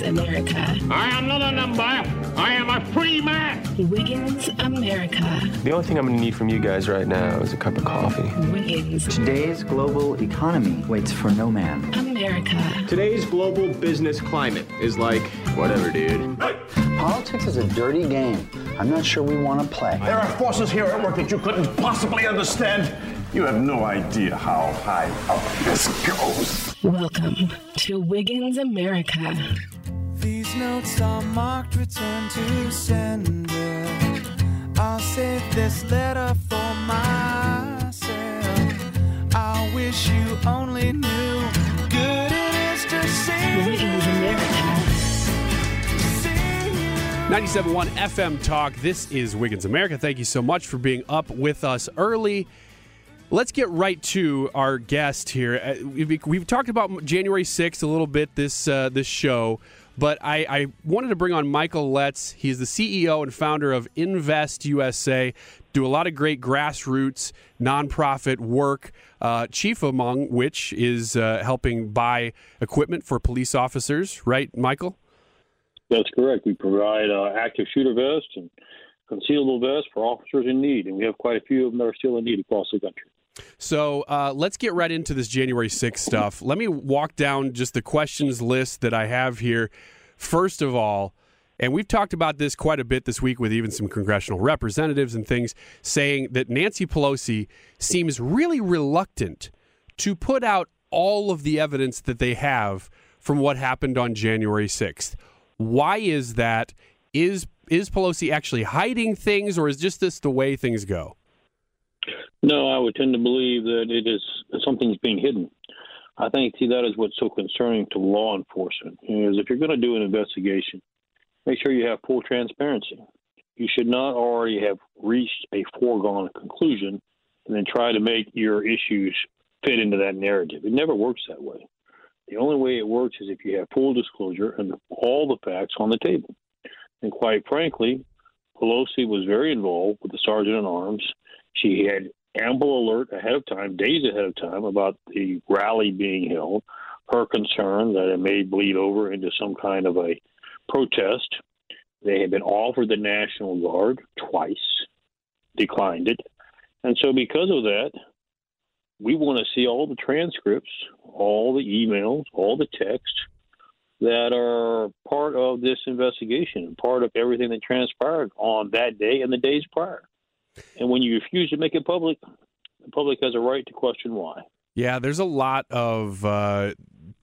Wiggins America. I am not a number. I am a free man. Wiggins America. The only thing I'm going to need from you guys right now is a cup of coffee. Wiggins Today's global economy waits for no man. America. Today's global business climate is like, whatever, dude. Politics is a dirty game. I'm not sure we want to play. There are forces here at work that you couldn't possibly understand. You have no idea how high up this goes. Welcome to Wiggins America. These notes are marked return to sender. I'll save this letter for myself. I wish you only knew good it is to see Wiggins America. 97.1 FM Talk. This is Wiggins America. Thank you so much for being up with us early. Let's get right to our guest here. Uh, We've, we've talked about January 6th a little bit this uh, this show, but I, I wanted to bring on Michael Letts. He's the CEO and founder of Invest USA. Do a lot of great grassroots nonprofit work. Uh, chief among which is uh, helping buy equipment for police officers. Right, Michael? That's correct. We provide uh, active shooter vests and concealable vests for officers in need, and we have quite a few of them that are still in need across the country. So uh, let's get right into this January 6th stuff. Let me walk down just the questions list that I have here. First of all, and we've talked about this quite a bit this week with even some congressional representatives and things saying that Nancy Pelosi seems really reluctant to put out all of the evidence that they have from what happened on January 6th. Why is that? Is is Pelosi actually hiding things or is just this the way things go? No, I would tend to believe that it is something's being hidden. I think see that is what's so concerning to law enforcement is if you're going to do an investigation, make sure you have full transparency. You should not already have reached a foregone conclusion and then try to make your issues fit into that narrative. It never works that way. The only way it works is if you have full disclosure and all the facts on the table. And quite frankly, Pelosi was very involved with the sergeant at arms. She had ample alert ahead of time, days ahead of time, about the rally being held. Her concern that it may bleed over into some kind of a protest. They had been offered the National Guard twice, declined it. And so, because of that, we want to see all the transcripts, all the emails, all the texts that are part of this investigation and part of everything that transpired on that day and the days prior. And when you refuse to make it public, the public has a right to question why. Yeah, there's a lot of uh,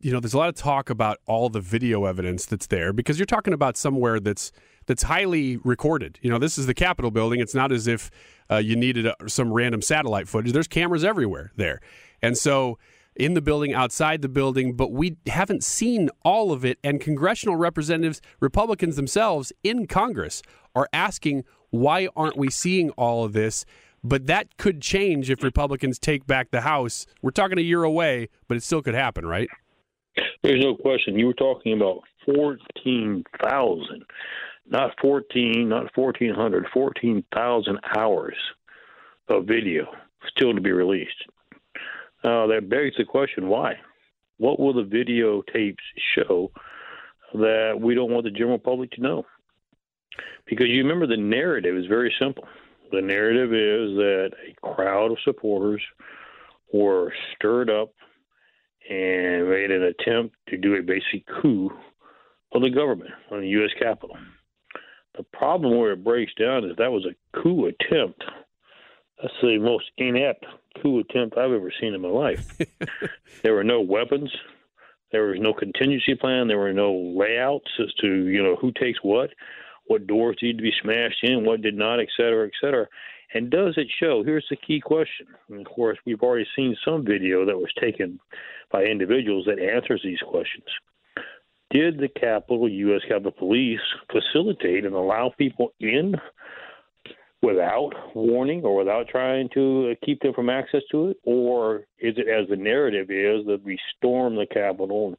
you know, there's a lot of talk about all the video evidence that's there because you're talking about somewhere that's that's highly recorded. You know, this is the Capitol building. It's not as if uh, you needed a, some random satellite footage. There's cameras everywhere there, and so in the building, outside the building, but we haven't seen all of it. And congressional representatives, Republicans themselves in Congress, are asking why aren't we seeing all of this? But that could change if Republicans take back the House. We're talking a year away, but it still could happen, right? There's no question. You were talking about 14,000, not 14, not 1,400, 14,000 hours of video still to be released. Uh, that begs the question why? What will the videotapes show that we don't want the general public to know? Because you remember the narrative is very simple. The narrative is that a crowd of supporters were stirred up and made an attempt to do a basic coup of the government on the U.S. Capitol. The problem where it breaks down is that was a coup attempt. That's the most inept coup attempt I've ever seen in my life. there were no weapons. There was no contingency plan. There were no layouts as to you know who takes what, what doors need to be smashed in, what did not, et cetera, et cetera. And does it show? Here's the key question. And of course, we've already seen some video that was taken by individuals that answers these questions. Did the Capitol, U.S. Capitol Police, facilitate and allow people in without warning or without trying to keep them from access to it? Or is it, as the narrative is, that we stormed the Capitol and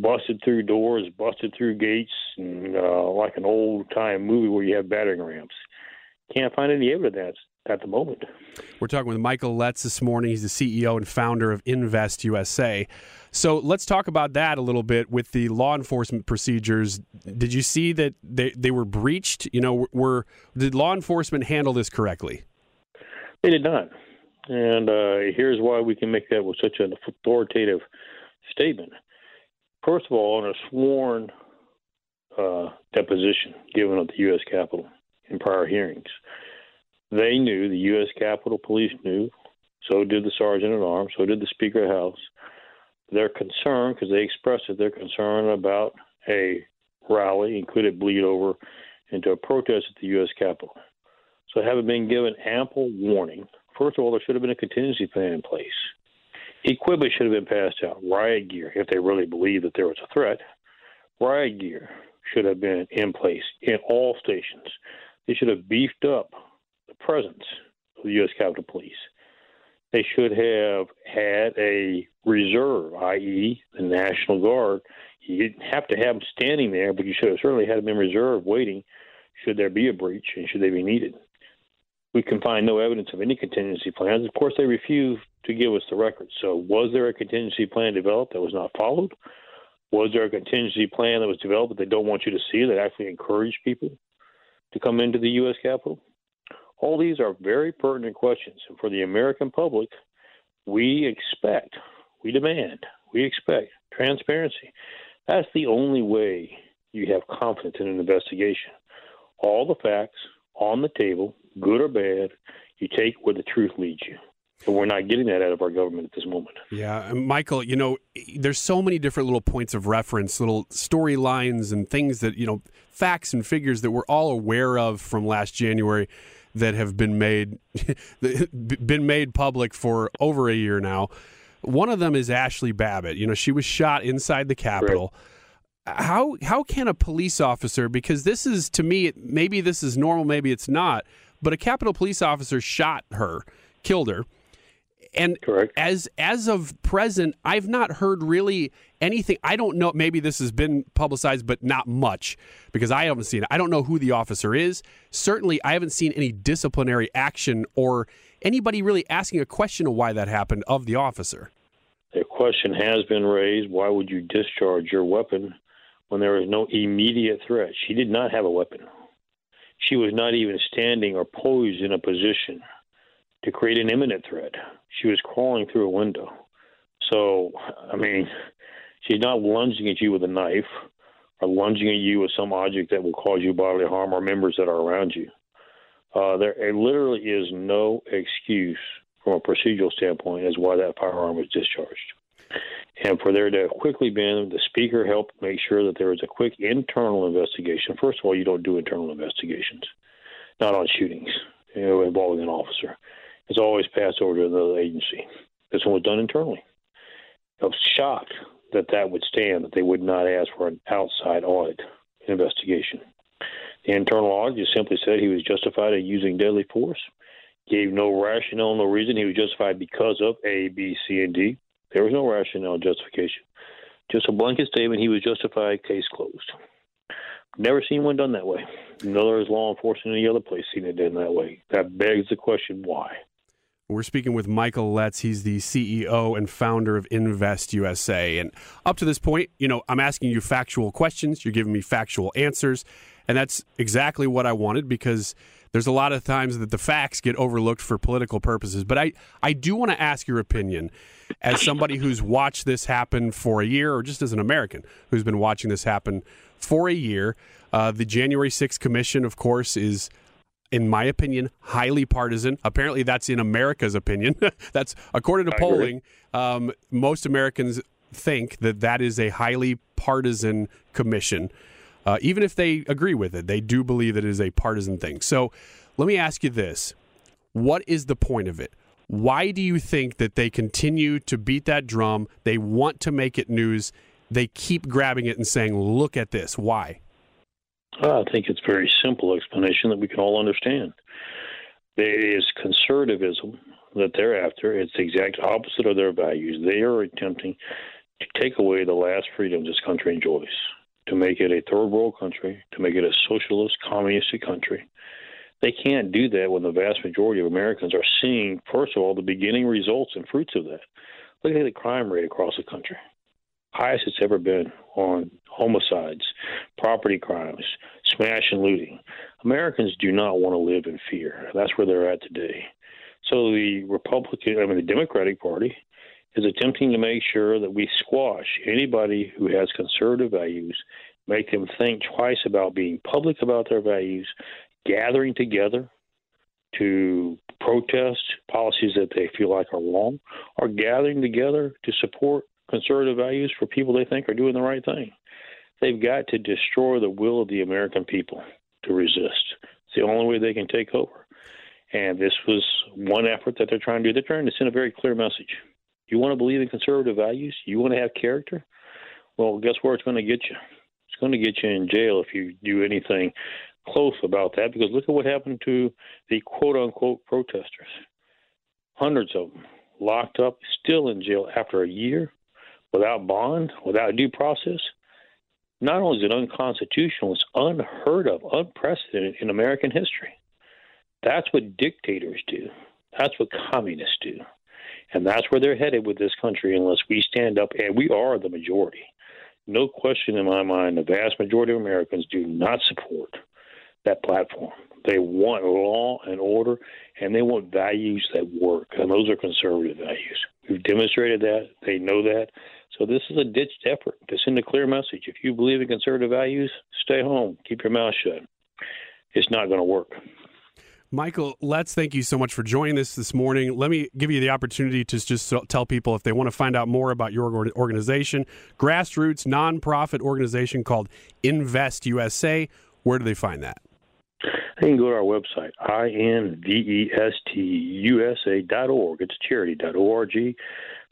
busted through doors, busted through gates, and, uh, like an old time movie where you have battering rams? Can't find any evidence of that at the moment. We're talking with Michael Letts this morning. He's the CEO and founder of Invest USA. So let's talk about that a little bit with the law enforcement procedures. Did you see that they, they were breached? You know, were did law enforcement handle this correctly? They did not. And uh, here's why we can make that with such an authoritative statement. First of all, on a sworn uh, deposition given at the U.S. Capitol in prior hearings, they knew, the U.S. Capitol Police knew, so did the Sergeant at Arms, so did the Speaker of the House. They're concerned, because they expressed it, they're concerned about a rally and could it bleed over into a protest at the U.S. Capitol. So, having been given ample warning, first of all, there should have been a contingency plan in place. Equipment should have been passed out, riot gear, if they really believed that there was a threat. Riot gear should have been in place in all stations. They should have beefed up the presence of the U.S. Capitol Police. They should have had a reserve, i.e., the National Guard. You didn't have to have them standing there, but you should have certainly had them in reserve waiting should there be a breach and should they be needed. We can find no evidence of any contingency plans. Of course, they refused to give us the records. So, was there a contingency plan developed that was not followed? Was there a contingency plan that was developed that they don't want you to see that actually encouraged people to come into the U.S. Capitol? All these are very pertinent questions. And for the American public, we expect, we demand, we expect transparency. That's the only way you have confidence in an investigation. All the facts on the table, good or bad, you take where the truth leads you. And we're not getting that out of our government at this moment. Yeah, Michael, you know, there's so many different little points of reference, little storylines and things that, you know, facts and figures that we're all aware of from last January that have been made been made public for over a year now. One of them is Ashley Babbitt. You know, she was shot inside the Capitol. Right. How how can a police officer because this is to me maybe this is normal maybe it's not, but a Capitol police officer shot her, killed her and Correct. as as of present, I've not heard really anything. I don't know. Maybe this has been publicized, but not much because I haven't seen it. I don't know who the officer is. Certainly, I haven't seen any disciplinary action or anybody really asking a question of why that happened of the officer. The question has been raised: Why would you discharge your weapon when there was no immediate threat? She did not have a weapon. She was not even standing or poised in a position to create an imminent threat. She was crawling through a window. So, I mean, she's not lunging at you with a knife or lunging at you with some object that will cause you bodily harm or members that are around you. Uh, there literally is no excuse from a procedural standpoint as why that firearm was discharged. And for there to quickly been, the speaker helped make sure that there was a quick internal investigation. First of all, you don't do internal investigations, not on shootings you know, involving an officer It's always passed over to another agency. This one was done internally. I was shocked that that would stand, that they would not ask for an outside audit investigation. The internal audit just simply said he was justified in using deadly force, gave no rationale, no reason. He was justified because of A, B, C, and D. There was no rationale justification. Just a blanket statement, he was justified, case closed. Never seen one done that way. Nor has law enforcement in any other place seen it done that way. That begs the question why. We're speaking with Michael Letts. He's the CEO and founder of Invest USA. And up to this point, you know, I'm asking you factual questions. You're giving me factual answers. And that's exactly what I wanted because there's a lot of times that the facts get overlooked for political purposes. But I, I do want to ask your opinion as somebody who's watched this happen for a year, or just as an American who's been watching this happen for a year. Uh, the January 6th Commission, of course, is in my opinion, highly partisan. Apparently, that's in America's opinion. that's according to polling. Um, most Americans think that that is a highly partisan commission. Uh, even if they agree with it, they do believe that it is a partisan thing. So, let me ask you this: What is the point of it? Why do you think that they continue to beat that drum? They want to make it news. They keep grabbing it and saying, "Look at this." Why? I think it's a very simple explanation that we can all understand. There is conservatism that they're after. It's the exact opposite of their values. They are attempting to take away the last freedom this country enjoys, to make it a third world country, to make it a socialist, communistic country. They can't do that when the vast majority of Americans are seeing, first of all, the beginning results and fruits of that. Look at the crime rate across the country highest it's ever been on homicides, property crimes, smash and looting. Americans do not want to live in fear. That's where they're at today. So the Republican, I mean, the Democratic Party is attempting to make sure that we squash anybody who has conservative values, make them think twice about being public about their values, gathering together to protest policies that they feel like are wrong, or gathering together to support conservative values for people they think are doing the right thing. They've got to destroy the will of the American people to resist. It's the only way they can take over. And this was one effort that they're trying to do. They're trying to send a very clear message. You want to believe in conservative values? You want to have character? Well, guess where it's going to get you? It's going to get you in jail if you do anything close about that because look at what happened to the quote unquote protesters. Hundreds of them locked up, still in jail after a year without bond, without due process, not only is it unconstitutional, it's unheard of, unprecedented in American history. That's what dictators do. That's what communists do. And that's where they're headed with this country unless we stand up, and we are the majority. No question in my mind, the vast majority of Americans do not support that platform. They want law and order, and they want values that work, and those are conservative values. We've demonstrated that. They know that. So this is a ditched effort to send a clear message. If you believe in conservative values, stay home, keep your mouth shut. It's not going to work. Michael, let's thank you so much for joining us this morning. Let me give you the opportunity to just tell people if they want to find out more about your organization, grassroots nonprofit organization called Invest USA. Where do they find that? They can go to our website, investUSA.org. It's charity.org.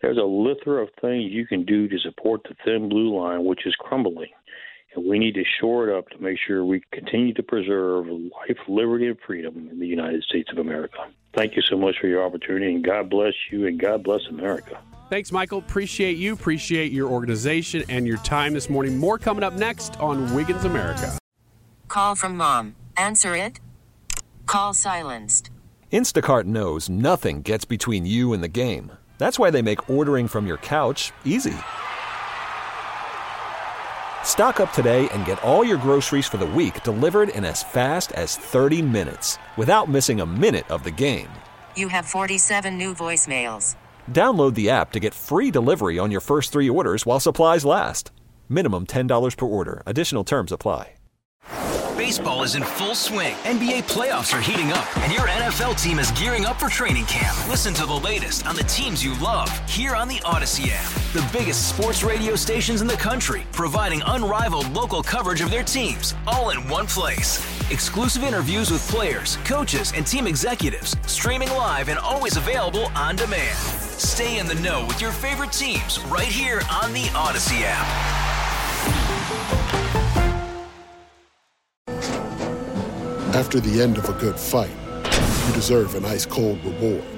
There's a lither of things you can do to support the thin blue line, which is crumbling. And we need to shore it up to make sure we continue to preserve life, liberty, and freedom in the United States of America. Thank you so much for your opportunity, and God bless you, and God bless America. Thanks, Michael. Appreciate you. Appreciate your organization and your time this morning. More coming up next on Wiggins America. Call from mom. Answer it. Call silenced. Instacart knows nothing gets between you and the game. That's why they make ordering from your couch easy. Stock up today and get all your groceries for the week delivered in as fast as 30 minutes without missing a minute of the game. You have 47 new voicemails. Download the app to get free delivery on your first three orders while supplies last. Minimum $10 per order. Additional terms apply. Baseball is in full swing. NBA playoffs are heating up, and your NFL team is gearing up for training camp. Listen to the latest on the teams you love here on the Odyssey app. The biggest sports radio stations in the country, providing unrivaled local coverage of their teams, all in one place. Exclusive interviews with players, coaches, and team executives, streaming live and always available on demand. Stay in the know with your favorite teams right here on the Odyssey app. After the end of a good fight, you deserve an ice cold reward.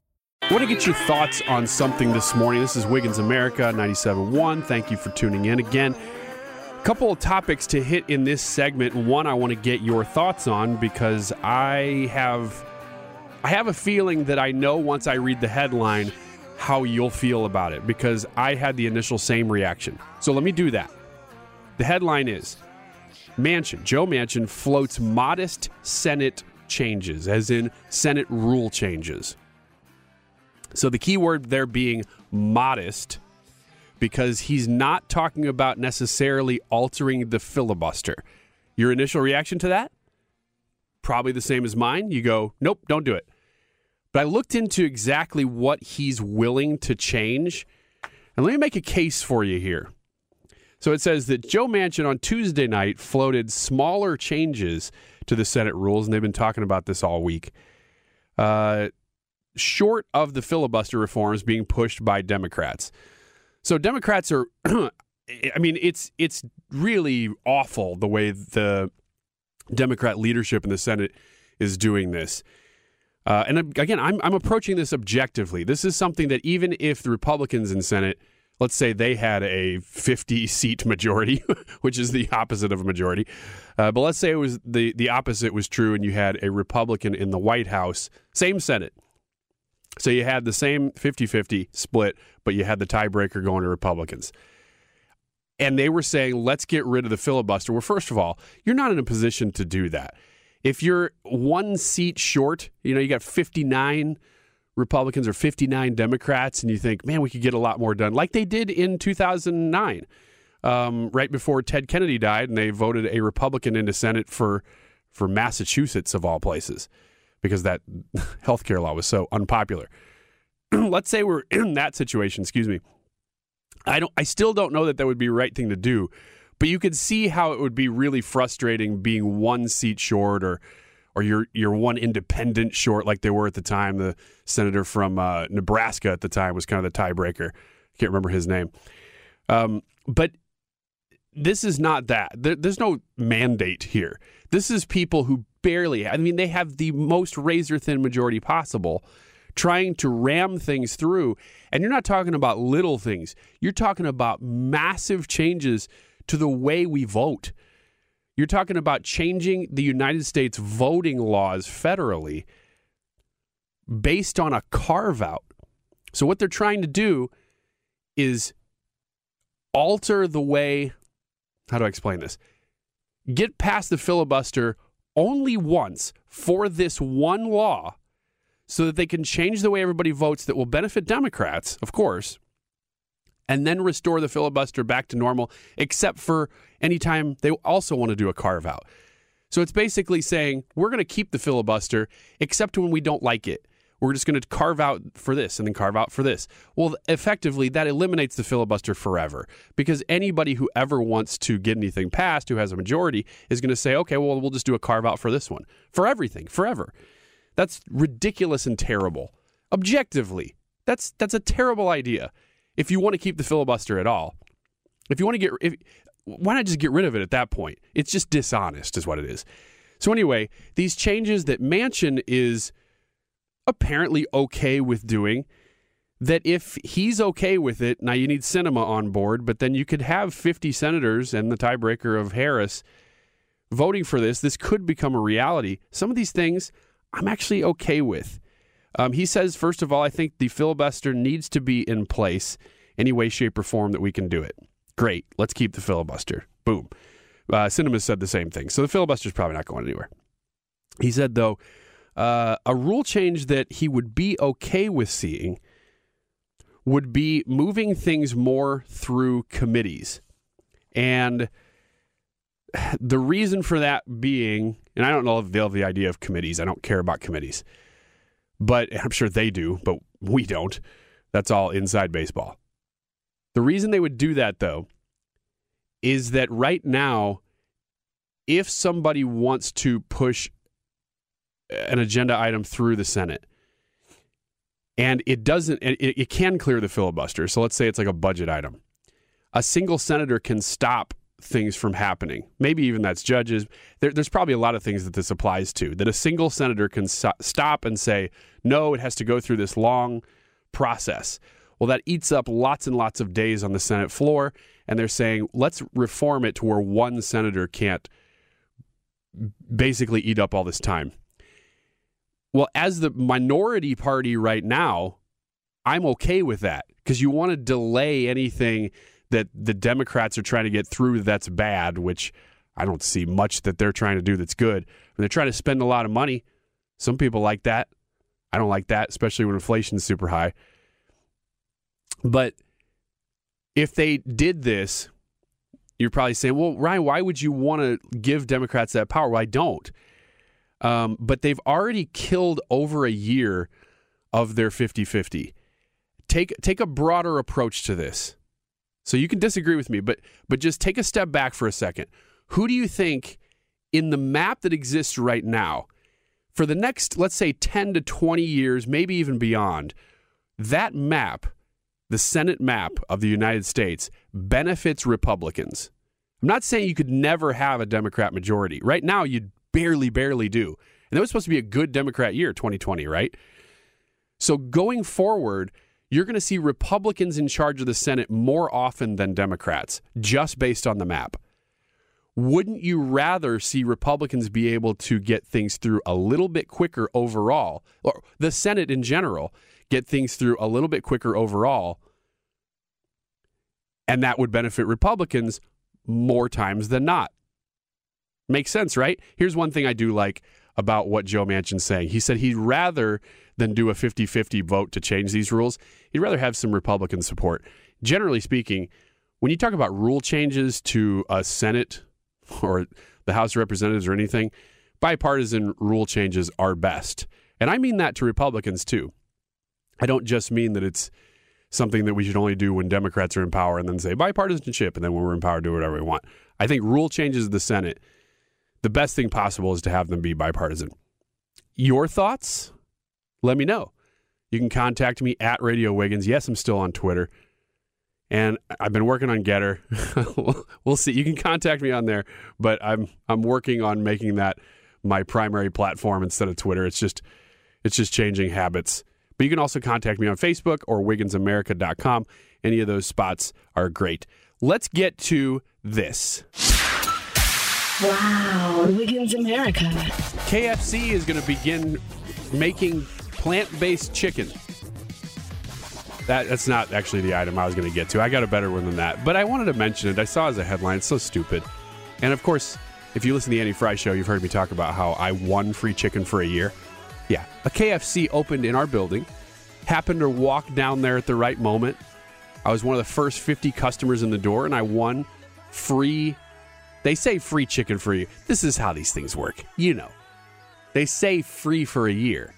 Want to get your thoughts on something this morning. This is Wiggins America 97.1. Thank you for tuning in again. A couple of topics to hit in this segment. One I want to get your thoughts on because I have I have a feeling that I know once I read the headline how you'll feel about it because I had the initial same reaction. So let me do that. The headline is Manchin, Joe Manchin floats modest Senate changes, as in Senate rule changes. So the key word there being modest, because he's not talking about necessarily altering the filibuster. Your initial reaction to that? Probably the same as mine. You go, nope, don't do it. But I looked into exactly what he's willing to change. And let me make a case for you here. So it says that Joe Manchin on Tuesday night floated smaller changes to the Senate rules, and they've been talking about this all week. Uh, short of the filibuster reforms being pushed by Democrats. So Democrats are I mean it's it's really awful the way the Democrat leadership in the Senate is doing this. Uh, and again, I'm I'm approaching this objectively. This is something that even if the Republicans in Senate, let's say they had a 50 seat majority, which is the opposite of a majority, uh, but let's say it was the the opposite was true, and you had a Republican in the White House, same Senate, so you had the same 50 50 split, but you had the tiebreaker going to Republicans. And they were saying, let's get rid of the filibuster. Well, first of all, you're not in a position to do that. If you're one seat short, you know, you got 59 Republicans or 59 Democrats, and you think, man, we could get a lot more done, like they did in 2009, um, right before Ted Kennedy died, and they voted a Republican into Senate for, for Massachusetts, of all places because that healthcare law was so unpopular. Let's say we're in that situation, excuse me. I don't I still don't know that that would be the right thing to do, but you could see how it would be really frustrating being one seat short or or you're you're one independent short like they were at the time. The senator from uh, Nebraska at the time was kind of the tiebreaker. I can't remember his name. Um, but this is not that. There, there's no mandate here. This is people who barely, I mean, they have the most razor thin majority possible trying to ram things through. And you're not talking about little things, you're talking about massive changes to the way we vote. You're talking about changing the United States voting laws federally based on a carve out. So, what they're trying to do is alter the way, how do I explain this? Get past the filibuster only once for this one law so that they can change the way everybody votes that will benefit Democrats, of course, and then restore the filibuster back to normal, except for anytime they also want to do a carve out. So it's basically saying we're going to keep the filibuster except when we don't like it we're just going to carve out for this and then carve out for this. Well, effectively, that eliminates the filibuster forever because anybody who ever wants to get anything passed who has a majority is going to say, okay, well, we'll just do a carve out for this one for everything, forever. That's ridiculous and terrible. Objectively, that's that's a terrible idea. If you want to keep the filibuster at all, if you want to get, if, why not just get rid of it at that point? It's just dishonest, is what it is. So anyway, these changes that Manchin is apparently okay with doing. That if he's okay with it, now you need Sinema on board, but then you could have 50 senators and the tiebreaker of Harris voting for this. This could become a reality. Some of these things I'm actually okay with. Um, he says, first of all, I think the filibuster needs to be in place any way, shape, or form that we can do it. Great. Let's keep the filibuster. Boom. Uh, Sinema said the same thing. So the filibuster is probably not going anywhere. He said, though, uh, a rule change that he would be okay with seeing would be moving things more through committees. And the reason for that being, and I don't know if they have the idea of committees, I don't care about committees, but I'm sure they do, but we don't. That's all inside baseball. The reason they would do that, though, is that right now, if somebody wants to push an agenda item through the Senate. And it doesn't, it, it can clear the filibuster. So let's say it's like a budget item. A single senator can stop things from happening. Maybe even that's judges. There, there's probably a lot of things that this applies to. That a single senator can so- stop and say, no, it has to go through this long process. Well, that eats up lots and lots of days on the Senate floor, and they're saying let's reform it to where one senator can't basically eat up all this time. Well, as the minority party right now, I'm okay with that because you want to delay anything that the Democrats are trying to get through that's bad, which I don't see much that they're trying to do that's good. And they're trying to spend a lot of money. Some people like that. I don't like that, especially when inflation's super high. But if they did this, you're probably saying, well, Ryan, why would you want to give Democrats that power? Well, I don't. Um, but they've already killed over a year of their 50 50. Take, take a broader approach to this. So you can disagree with me, but, but just take a step back for a second. Who do you think in the map that exists right now, for the next, let's say, 10 to 20 years, maybe even beyond, that map, the Senate map of the United States, benefits Republicans? I'm not saying you could never have a Democrat majority. Right now, you barely, barely do. And that was supposed to be a good Democrat year, 2020, right? So going forward, you're going to see Republicans in charge of the Senate more often than Democrats, just based on the map. Wouldn't you rather see Republicans be able to get things through a little bit quicker overall, or the Senate in general get things through a little bit quicker overall? And that would benefit Republicans more times than not. Makes sense, right? Here's one thing I do like about what Joe Manchin's saying. He said he'd rather than do a 50 50 vote to change these rules, he'd rather have some Republican support. Generally speaking, when you talk about rule changes to a Senate or the House of Representatives or anything, bipartisan rule changes are best. And I mean that to Republicans too. I don't just mean that it's something that we should only do when Democrats are in power and then say bipartisanship and then when we're in power do whatever we want. I think rule changes of the Senate the best thing possible is to have them be bipartisan. Your thoughts? Let me know. You can contact me at Radio Wiggins. Yes, I'm still on Twitter. And I've been working on GETTR. we'll see. You can contact me on there, but I'm I'm working on making that my primary platform instead of Twitter. It's just it's just changing habits. But you can also contact me on Facebook or wigginsamerica.com. Any of those spots are great. Let's get to this. Wow, Wiggins America. KFC is going to begin making plant-based chicken. That, that's not actually the item I was going to get to. I got a better one than that. But I wanted to mention it. I saw as a headline. It's so stupid. And of course, if you listen to the Andy Fry show, you've heard me talk about how I won free chicken for a year. Yeah, a KFC opened in our building. Happened to walk down there at the right moment. I was one of the first 50 customers in the door, and I won free they say free chicken for you. This is how these things work. You know. They say free for a year.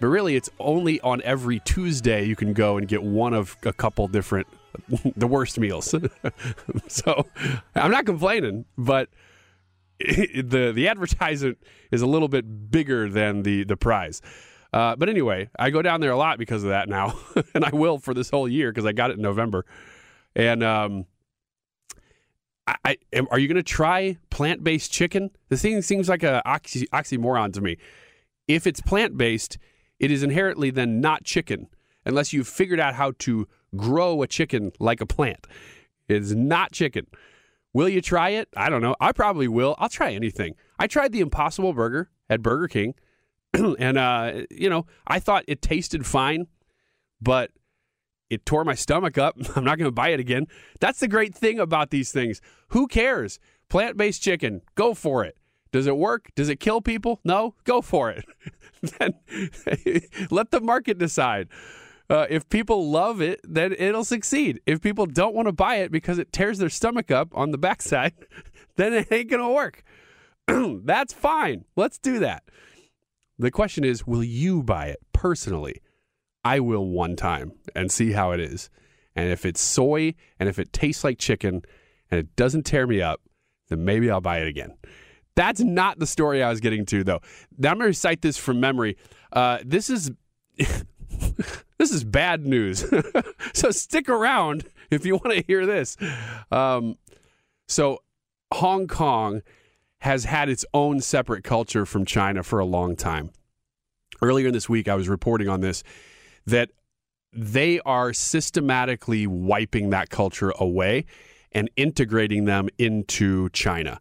But really, it's only on every Tuesday you can go and get one of a couple different, the worst meals. so I'm not complaining, but the the advertisement is a little bit bigger than the the prize. Uh, but anyway, I go down there a lot because of that now, and I will for this whole year because I got it in November. And um, I, are you going to try plant based chicken? The thing seems like a oxy, oxymoron to me. If it's plant based, it is inherently then not chicken unless you've figured out how to grow a chicken like a plant. It is not chicken. Will you try it? I don't know. I probably will. I'll try anything. I tried the Impossible Burger at Burger King, and uh, you know I thought it tasted fine, but it tore my stomach up. I'm not going to buy it again. That's the great thing about these things. Who cares? Plant based chicken, go for it. Does it work? Does it kill people? No, go for it. then let the market decide. Uh, if people love it, then it'll succeed. If people don't want to buy it because it tears their stomach up on the backside, then it ain't going to work. That's fine. Let's do that. The question is will you buy it personally? I will one time and see how it is. And if it's soy and if it tastes like chicken and it doesn't tear me up, then maybe I'll buy it again. That's not the story I was getting to, though. Now I'm going to recite this from memory. Uh, this is this is bad news. so stick around if you want to hear this. Um, so Hong Kong has had its own separate culture from China for a long time. Earlier this week, I was reporting on this that they are systematically wiping that culture away and integrating them into China.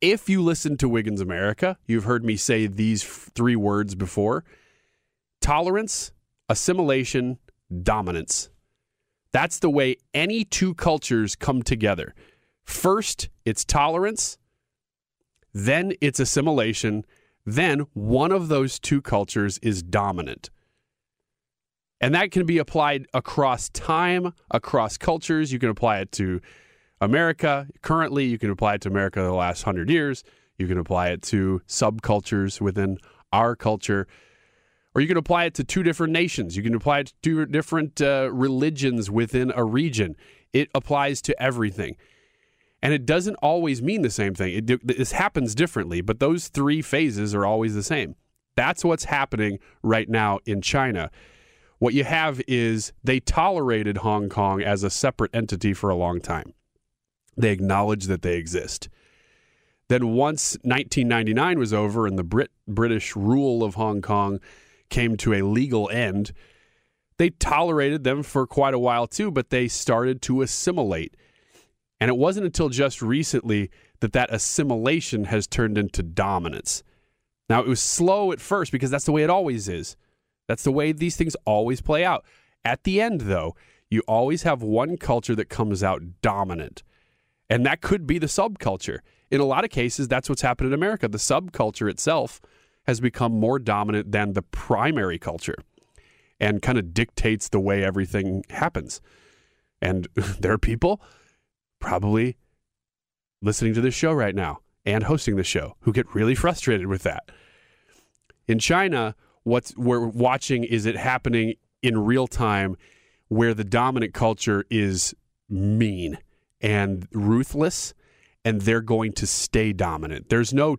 If you listen to Wiggins America, you've heard me say these three words before tolerance, assimilation, dominance. That's the way any two cultures come together. First, it's tolerance, then it's assimilation, then one of those two cultures is dominant. And that can be applied across time, across cultures. You can apply it to America currently, you can apply it to America the last hundred years, you can apply it to subcultures within our culture or you can apply it to two different nations. You can apply it to two different uh, religions within a region. It applies to everything. And it doesn't always mean the same thing. It, this happens differently, but those three phases are always the same. That's what's happening right now in China. What you have is they tolerated Hong Kong as a separate entity for a long time. They acknowledge that they exist. Then, once 1999 was over and the Brit- British rule of Hong Kong came to a legal end, they tolerated them for quite a while too, but they started to assimilate. And it wasn't until just recently that that assimilation has turned into dominance. Now, it was slow at first because that's the way it always is. That's the way these things always play out. At the end, though, you always have one culture that comes out dominant. And that could be the subculture. In a lot of cases, that's what's happened in America. The subculture itself has become more dominant than the primary culture and kind of dictates the way everything happens. And there are people probably listening to this show right now and hosting the show who get really frustrated with that. In China, what we're watching is it happening in real time where the dominant culture is mean and ruthless and they're going to stay dominant. There's no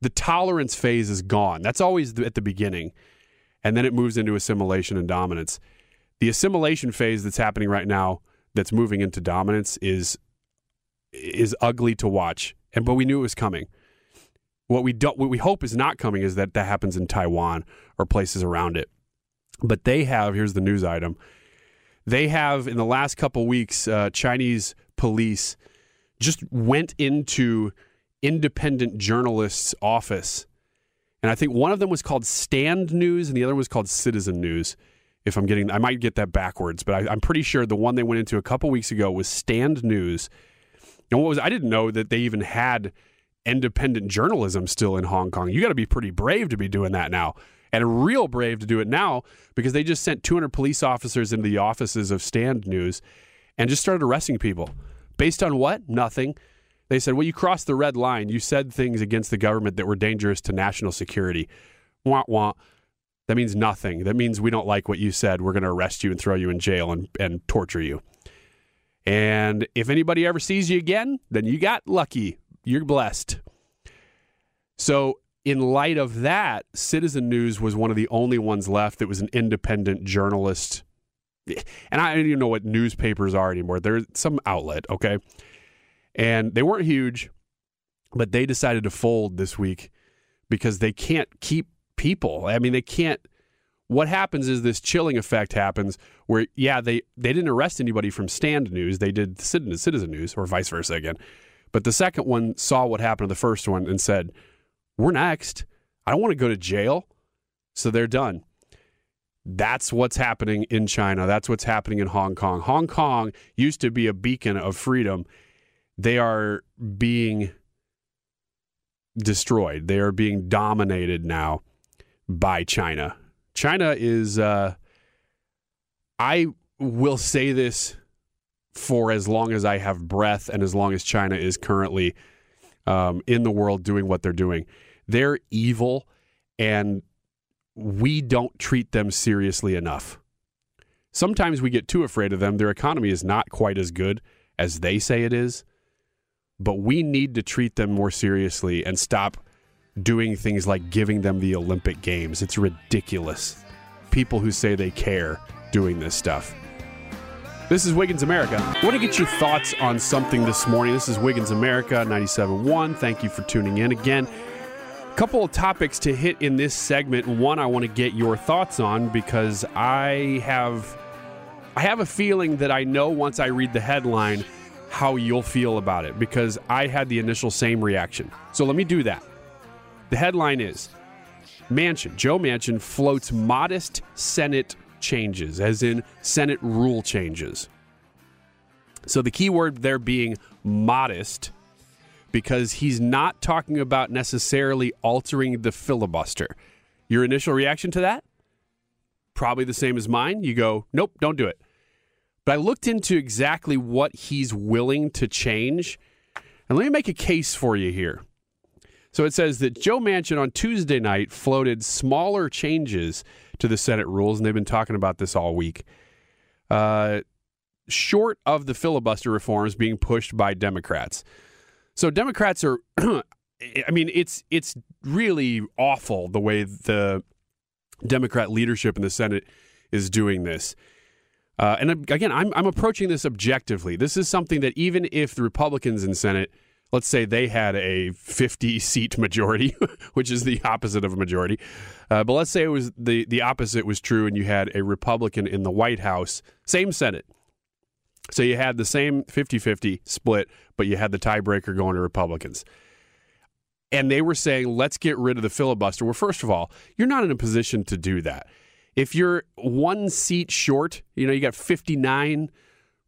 the tolerance phase is gone. That's always at the beginning. And then it moves into assimilation and dominance. The assimilation phase that's happening right now that's moving into dominance is is ugly to watch. And but we knew it was coming. What we don't what we hope is not coming is that that happens in Taiwan or places around it. But they have here's the news item. They have in the last couple weeks uh, Chinese police just went into independent journalist's office. And I think one of them was called Stand News and the other was called Citizen News. If I'm getting, I might get that backwards, but I, am pretty sure the one they went into a couple weeks ago was Stand News. And what was, I didn't know that they even had independent journalism still in Hong Kong. You got to be pretty brave to be doing that now. And real brave to do it now because they just sent 200 police officers into the offices of Stand News and just started arresting people. Based on what? Nothing. They said, well, you crossed the red line. You said things against the government that were dangerous to national security. Wah, wah. That means nothing. That means we don't like what you said. We're going to arrest you and throw you in jail and, and torture you. And if anybody ever sees you again, then you got lucky. You're blessed. So, in light of that, Citizen News was one of the only ones left that was an independent journalist. And I don't even know what newspapers are anymore. They're some outlet, okay? And they weren't huge, but they decided to fold this week because they can't keep people. I mean, they can't. What happens is this chilling effect happens where, yeah, they, they didn't arrest anybody from Stand News. They did Citizen News or vice versa again. But the second one saw what happened to the first one and said, We're next. I don't want to go to jail. So they're done. That's what's happening in China. That's what's happening in Hong Kong. Hong Kong used to be a beacon of freedom they are being destroyed. They are being dominated now by China. China is, uh, I will say this for as long as I have breath and as long as China is currently um, in the world doing what they're doing. They're evil and we don't treat them seriously enough. Sometimes we get too afraid of them. Their economy is not quite as good as they say it is but we need to treat them more seriously and stop doing things like giving them the Olympic Games. It's ridiculous. People who say they care doing this stuff. This is Wiggins America. I want to get your thoughts on something this morning. This is Wiggins America 97.1. Thank you for tuning in again. A couple of topics to hit in this segment. One I want to get your thoughts on because I have I have a feeling that I know once I read the headline how you'll feel about it because I had the initial same reaction. So let me do that. The headline is Manchin Joe Manchin floats modest Senate changes, as in Senate rule changes. So the key word there being modest because he's not talking about necessarily altering the filibuster. Your initial reaction to that? Probably the same as mine. You go, nope, don't do it. But I looked into exactly what he's willing to change. And let me make a case for you here. So it says that Joe Manchin on Tuesday night floated smaller changes to the Senate rules, and they've been talking about this all week. Uh, short of the filibuster reforms being pushed by Democrats. So Democrats are, I mean, it's it's really awful the way the Democrat leadership in the Senate is doing this. Uh, and again, I'm I'm approaching this objectively. This is something that even if the Republicans in Senate, let's say they had a 50 seat majority, which is the opposite of a majority, uh, but let's say it was the the opposite was true, and you had a Republican in the White House, same Senate. So you had the same 50 50 split, but you had the tiebreaker going to Republicans. And they were saying, let's get rid of the filibuster. Well, first of all, you're not in a position to do that. If you're one seat short, you know, you got 59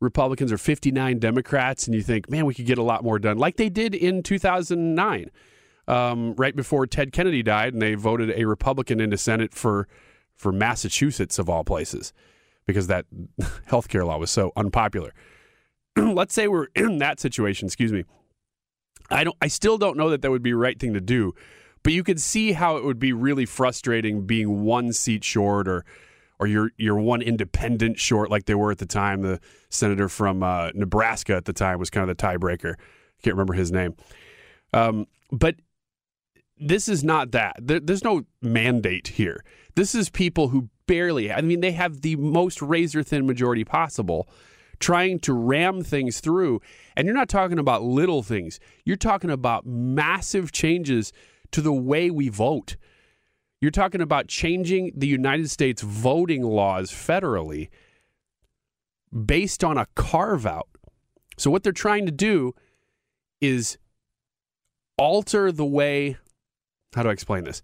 Republicans or 59 Democrats, and you think, man, we could get a lot more done, like they did in 2009, um, right before Ted Kennedy died, and they voted a Republican into Senate for for Massachusetts of all places because that health care law was so unpopular. Let's say we're in that situation, excuse me. I don't I still don't know that that would be the right thing to do, but you could see how it would be really frustrating being one seat short or or you're you're one independent short like they were at the time. The senator from uh, Nebraska at the time was kind of the tiebreaker. I can't remember his name. Um, but this is not that. There, there's no mandate here. This is people who barely, I mean, they have the most razor thin majority possible trying to ram things through. And you're not talking about little things, you're talking about massive changes to the way we vote. You're talking about changing the United States voting laws federally based on a carve out. So, what they're trying to do is alter the way, how do I explain this?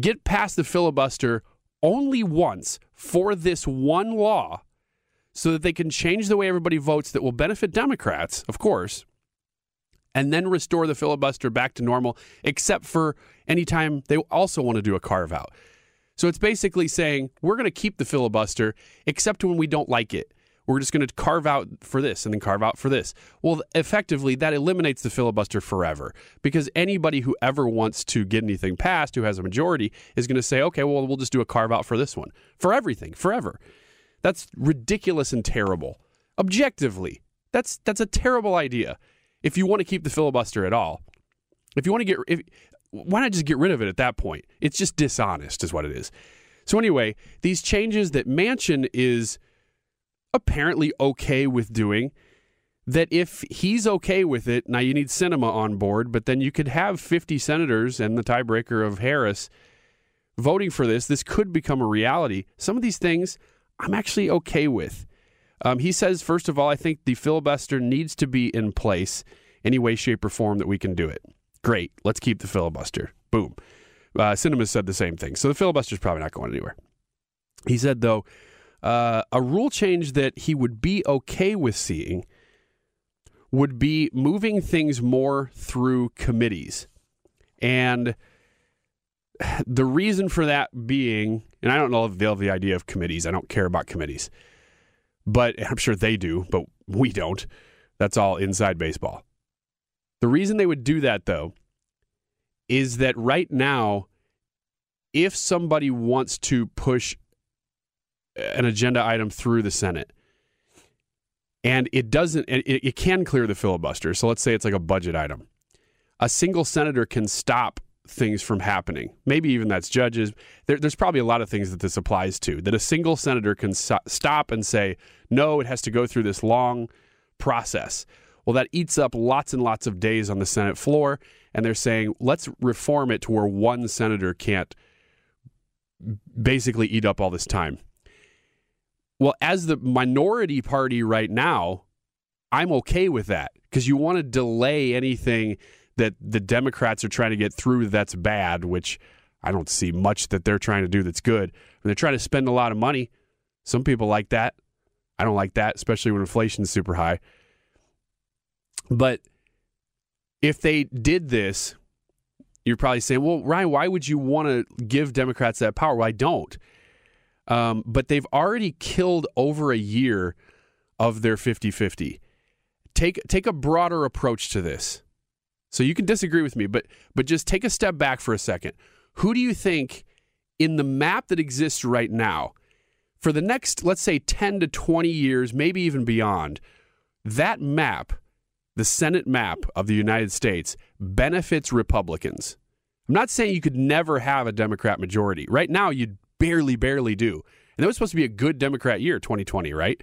Get past the filibuster only once for this one law so that they can change the way everybody votes that will benefit Democrats, of course, and then restore the filibuster back to normal, except for anytime they also want to do a carve out. So it's basically saying we're going to keep the filibuster except when we don't like it. We're just going to carve out for this and then carve out for this. Well, effectively, that eliminates the filibuster forever because anybody who ever wants to get anything passed who has a majority is going to say, okay, well, we'll just do a carve out for this one for everything, forever. That's ridiculous and terrible. Objectively, that's that's a terrible idea. If you want to keep the filibuster at all, if you want to get, if, why not just get rid of it at that point? It's just dishonest, is what it is. So anyway, these changes that Manchin is apparently okay with doing. That if he's okay with it, now you need Sinema on board, but then you could have 50 senators and the tiebreaker of Harris voting for this. This could become a reality. Some of these things I'm actually okay with. Um, he says, first of all, I think the filibuster needs to be in place any way, shape, or form that we can do it. Great. Let's keep the filibuster. Boom. Uh, Sinema said the same thing. So the filibuster is probably not going anywhere. He said, though, uh, a rule change that he would be okay with seeing would be moving things more through committees. And the reason for that being, and I don't know if they have the idea of committees, I don't care about committees, but I'm sure they do, but we don't. That's all inside baseball. The reason they would do that, though, is that right now, if somebody wants to push an agenda item through the Senate. And it doesn't, it, it can clear the filibuster. So let's say it's like a budget item. A single senator can stop things from happening. Maybe even that's judges. There, there's probably a lot of things that this applies to. That a single senator can so- stop and say, no, it has to go through this long process. Well, that eats up lots and lots of days on the Senate floor, and they're saying let's reform it to where one senator can't basically eat up all this time. Well, as the minority party right now, I'm okay with that because you want to delay anything that the Democrats are trying to get through that's bad, which I don't see much that they're trying to do that's good. And they're trying to spend a lot of money. Some people like that. I don't like that, especially when inflation's super high. But if they did this, you're probably saying, well, Ryan, why would you want to give Democrats that power? Well, I don't. Um, but they've already killed over a year of their 50 50. Take, take a broader approach to this. So you can disagree with me, but, but just take a step back for a second. Who do you think in the map that exists right now, for the next, let's say, 10 to 20 years, maybe even beyond, that map, the Senate map of the United States, benefits Republicans? I'm not saying you could never have a Democrat majority. Right now, you barely, barely do. And that was supposed to be a good Democrat year, 2020, right?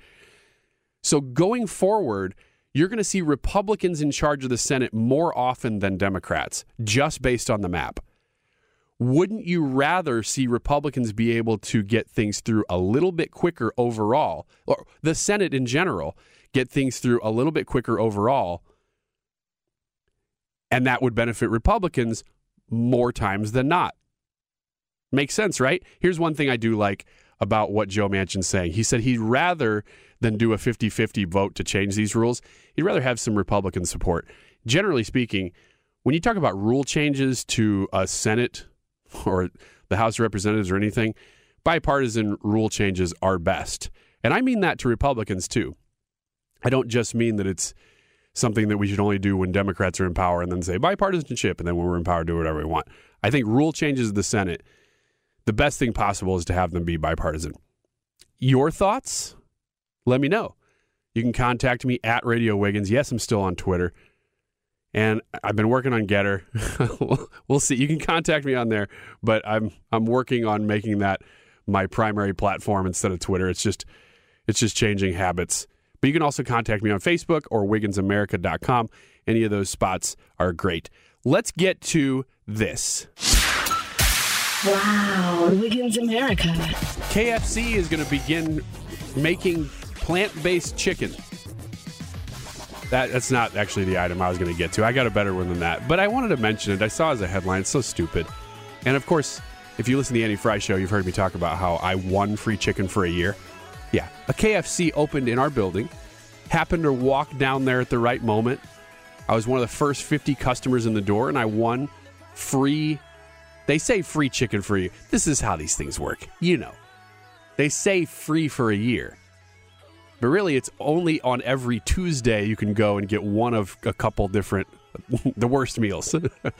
So going forward, you're going to see Republicans in charge of the Senate more often than Democrats, just based on the map. Wouldn't you rather see Republicans be able to get things through a little bit quicker overall, or the Senate in general get things through a little bit quicker overall? And that would benefit Republicans more times than not. Makes sense, right? Here's one thing I do like about what Joe Manchin's saying. He said he'd rather than do a 50 50 vote to change these rules, he'd rather have some Republican support. Generally speaking, when you talk about rule changes to a Senate or the House of Representatives or anything, bipartisan rule changes are best. And I mean that to Republicans too. I don't just mean that it's something that we should only do when Democrats are in power and then say bipartisanship, and then when we're in power, do whatever we want. I think rule changes of the Senate, the best thing possible is to have them be bipartisan. Your thoughts? Let me know. You can contact me at Radio Wiggins. Yes, I'm still on Twitter. And I've been working on GETTR. we'll see. You can contact me on there, but I'm I'm working on making that my primary platform instead of Twitter. It's just it's just changing habits. But you can also contact me on Facebook or WigginsAmerica.com. Any of those spots are great. Let's get to this. Wow, Wiggins America. KFC is going to begin making plant based chicken. That, that's not actually the item I was going to get to. I got a better one than that. But I wanted to mention it. I saw it as a headline. It's so stupid. And of course, if you listen to the Andy Fry show, you've heard me talk about how I won free chicken for a year. Yeah, a KFC opened in our building. Happened to walk down there at the right moment. I was one of the first 50 customers in the door, and I won free. They say free chicken for you. This is how these things work. You know, they say free for a year, but really, it's only on every Tuesday you can go and get one of a couple different, the worst meals.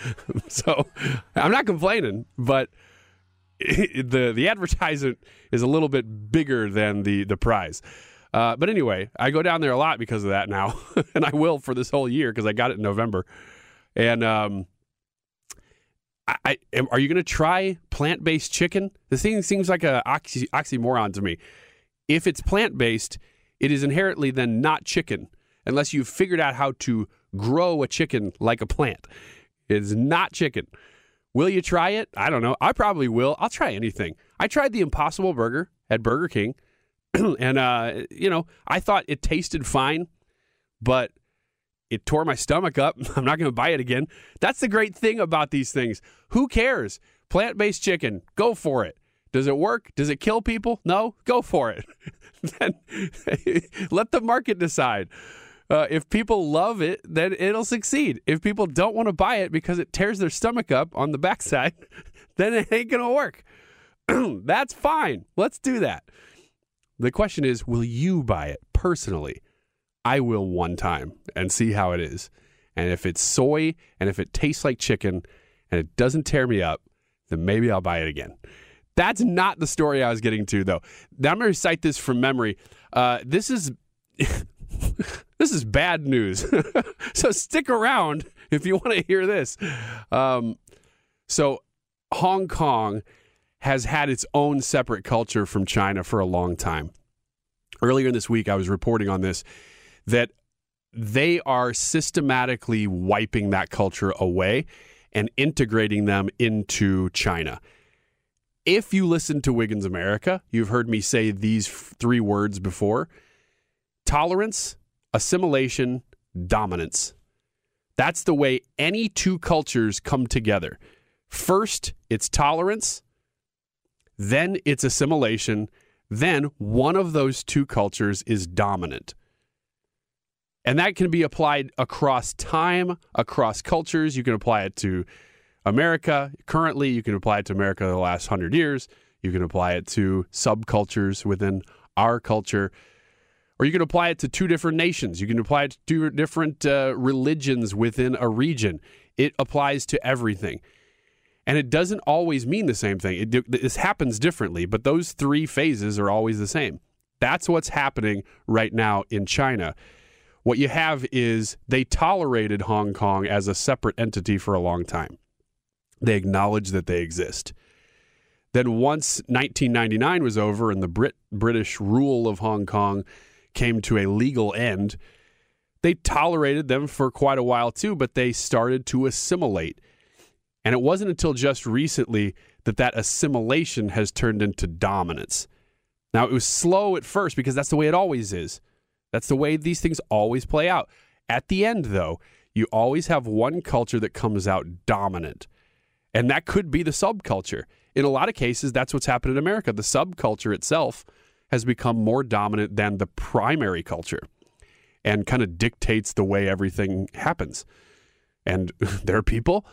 so I'm not complaining, but the the advertisement is a little bit bigger than the the prize. Uh, but anyway, I go down there a lot because of that now, and I will for this whole year because I got it in November. And um, I, I are you going to try plant based chicken? The thing seems like a oxy, oxymoron to me. If it's plant based, it is inherently then not chicken unless you've figured out how to grow a chicken like a plant. It is not chicken. Will you try it? I don't know. I probably will. I'll try anything. I tried the Impossible Burger at Burger King, and uh, you know, I thought it tasted fine, but it tore my stomach up. I'm not going to buy it again. That's the great thing about these things. Who cares? Plant based chicken, go for it. Does it work? Does it kill people? No, go for it. then let the market decide. Uh, if people love it, then it'll succeed. If people don't want to buy it because it tears their stomach up on the backside, then it ain't going to work. That's fine. Let's do that. The question is will you buy it personally? I will one time and see how it is. And if it's soy and if it tastes like chicken and it doesn't tear me up, then maybe I'll buy it again. That's not the story I was getting to, though. Now I'm going to recite this from memory. Uh, this is this is bad news. so stick around if you want to hear this. Um, so Hong Kong has had its own separate culture from China for a long time. Earlier in this week, I was reporting on this that they are systematically wiping that culture away and integrating them into China. If you listen to Wiggins America, you've heard me say these three words before tolerance, assimilation, dominance. That's the way any two cultures come together. First, it's tolerance, then it's assimilation, then one of those two cultures is dominant. And that can be applied across time, across cultures. You can apply it to America currently, you can apply it to America the last hundred years, you can apply it to subcultures within our culture or you can apply it to two different nations. You can apply it to two different uh, religions within a region. It applies to everything. And it doesn't always mean the same thing. It, this happens differently, but those three phases are always the same. That's what's happening right now in China. What you have is they tolerated Hong Kong as a separate entity for a long time. They acknowledge that they exist. Then, once 1999 was over and the Brit- British rule of Hong Kong came to a legal end, they tolerated them for quite a while too, but they started to assimilate. And it wasn't until just recently that that assimilation has turned into dominance. Now, it was slow at first because that's the way it always is. That's the way these things always play out. At the end, though, you always have one culture that comes out dominant. And that could be the subculture. In a lot of cases, that's what's happened in America. The subculture itself has become more dominant than the primary culture and kind of dictates the way everything happens. And there are people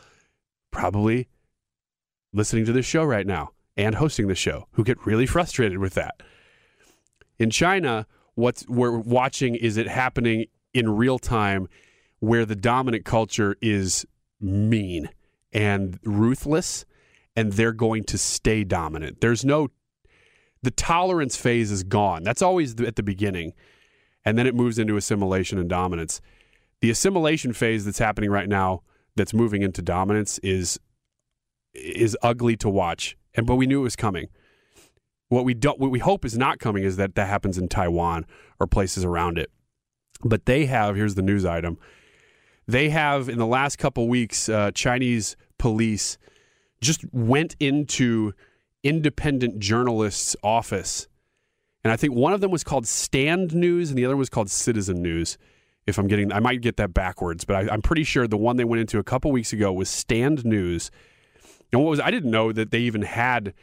probably listening to this show right now and hosting the show who get really frustrated with that. In China, what we're watching is it happening in real time where the dominant culture is mean and ruthless and they're going to stay dominant. There's no the tolerance phase is gone. That's always at the beginning. And then it moves into assimilation and dominance. The assimilation phase that's happening right now that's moving into dominance is is ugly to watch. And but we knew it was coming. What we don't what we hope is not coming is that that happens in Taiwan or places around it. But they have here's the news item. They have in the last couple weeks uh, Chinese police just went into independent journalist's office. And I think one of them was called Stand News and the other was called Citizen News. If I'm getting, I might get that backwards, but I, am pretty sure the one they went into a couple weeks ago was Stand News. And what was, I didn't know that they even had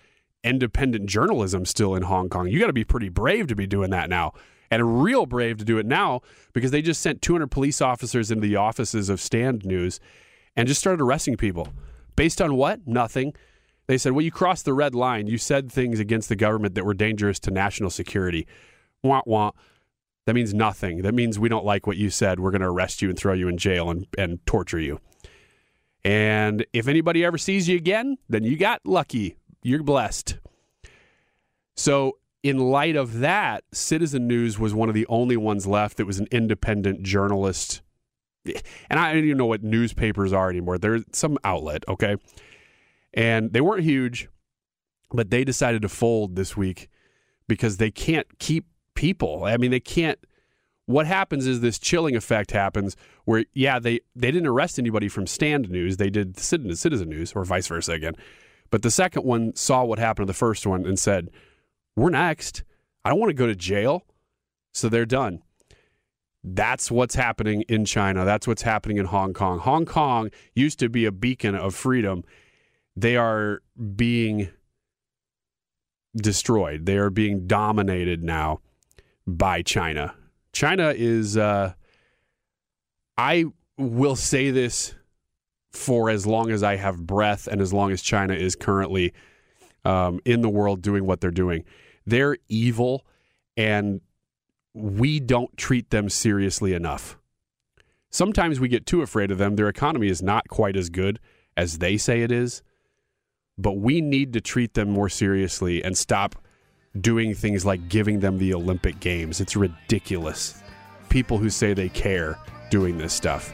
independent journalism still in Hong Kong. You got to be pretty brave to be doing that now. And real brave to do it now because they just sent 200 police officers into the offices of Stand News and just started arresting people. Based on what? Nothing they said, well, you crossed the red line. You said things against the government that were dangerous to national security. Wah, wah. That means nothing. That means we don't like what you said. We're going to arrest you and throw you in jail and, and torture you. And if anybody ever sees you again, then you got lucky. You're blessed. So, in light of that, Citizen News was one of the only ones left that was an independent journalist. And I don't even know what newspapers are anymore. There's some outlet, okay? And they weren't huge, but they decided to fold this week because they can't keep people. I mean, they can't. What happens is this chilling effect happens where, yeah, they, they didn't arrest anybody from Stand News. They did Citizen News or vice versa again. But the second one saw what happened to the first one and said, We're next. I don't want to go to jail. So they're done. That's what's happening in China. That's what's happening in Hong Kong. Hong Kong used to be a beacon of freedom they are being destroyed. They are being dominated now by China. China is, uh, I will say this for as long as I have breath and as long as China is currently um, in the world doing what they're doing. They're evil and we don't treat them seriously enough. Sometimes we get too afraid of them. Their economy is not quite as good as they say it is but we need to treat them more seriously and stop doing things like giving them the Olympic Games. It's ridiculous. People who say they care doing this stuff.